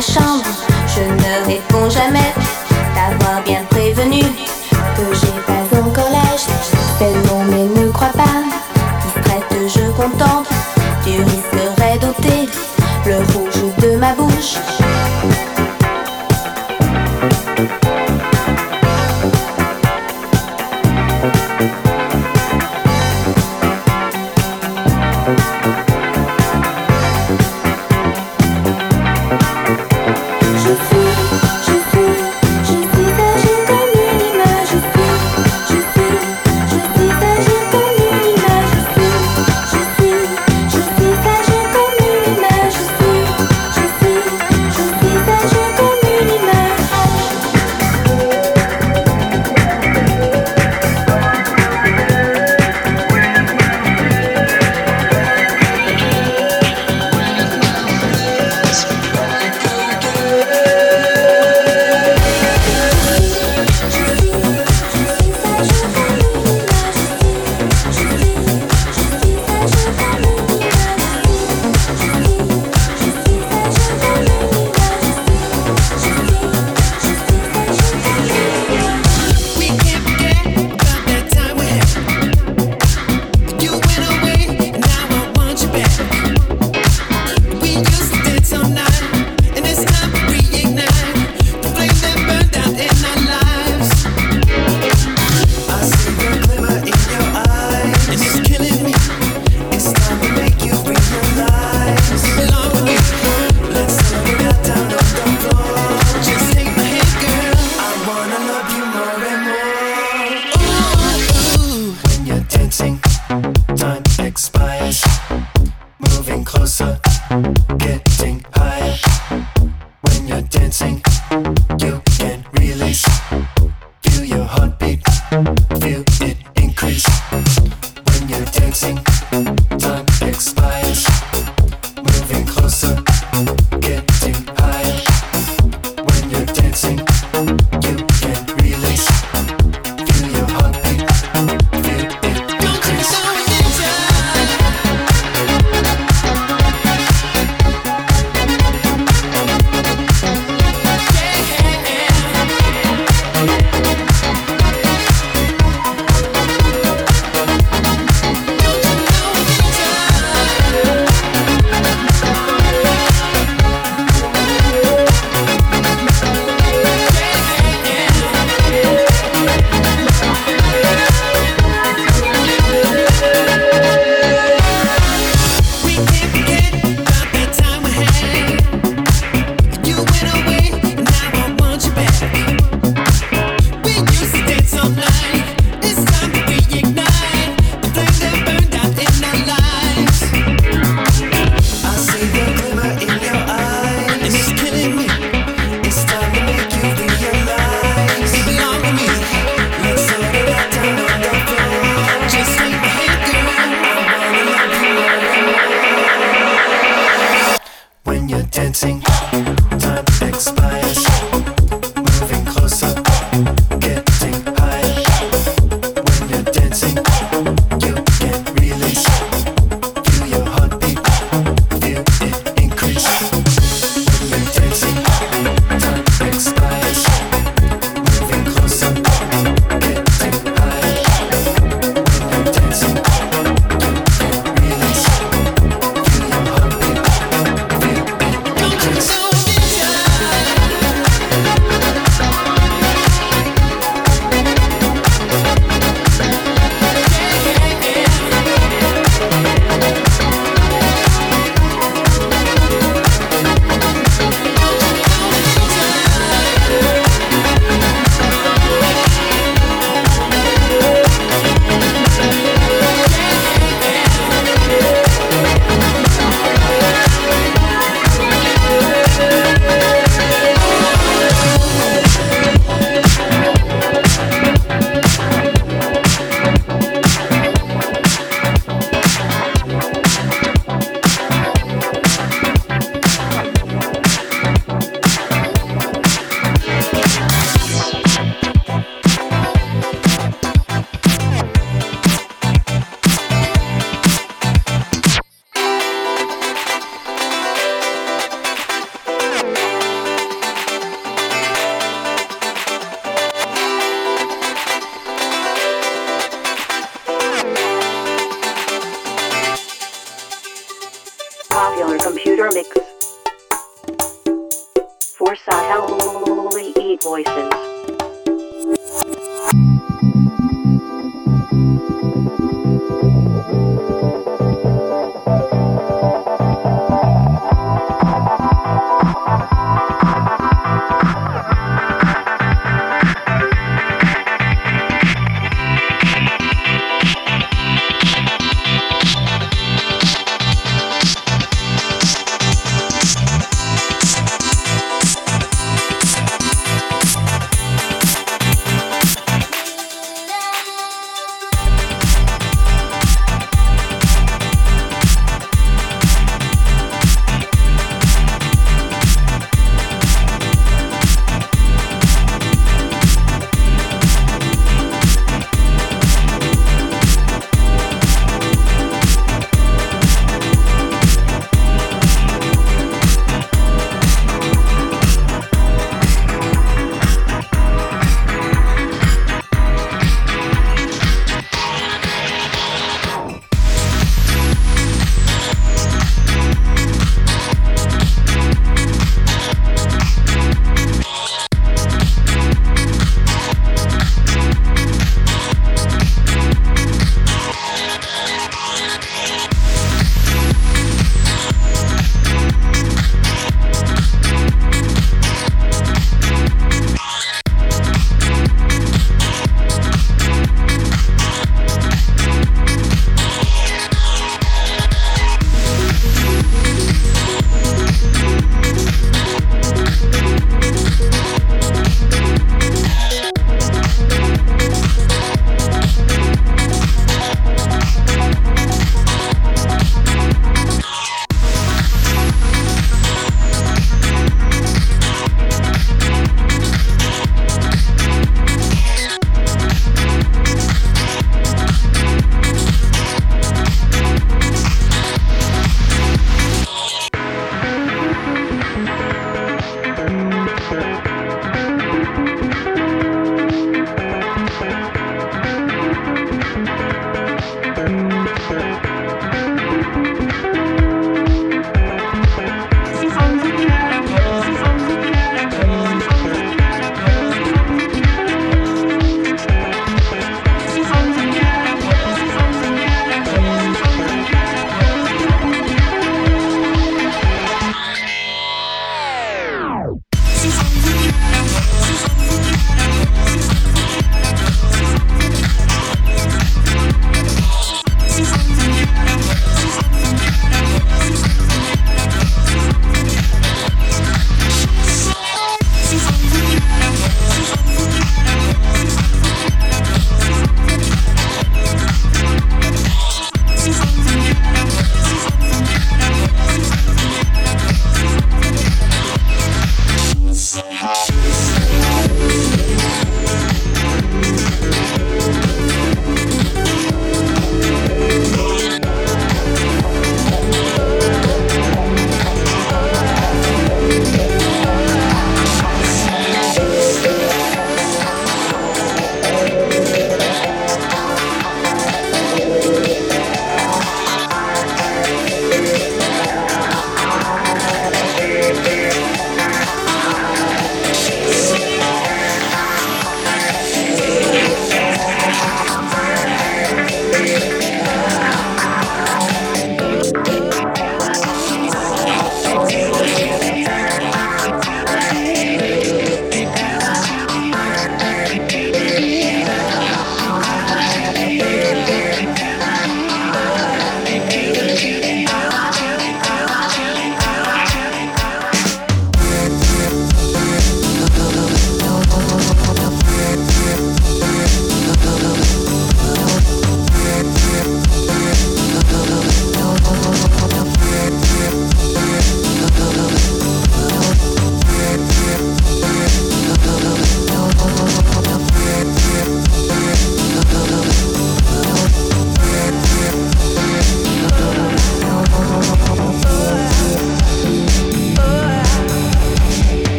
chambre, je ne réponds jamais. T'avoir bien prévenu que j'ai pas mon collège. Tellement mais ne crois pas, prête je contente, Tu risquerais d'ôter le rouge de ma bouche. Time expires. Forsyth Holy e Voices.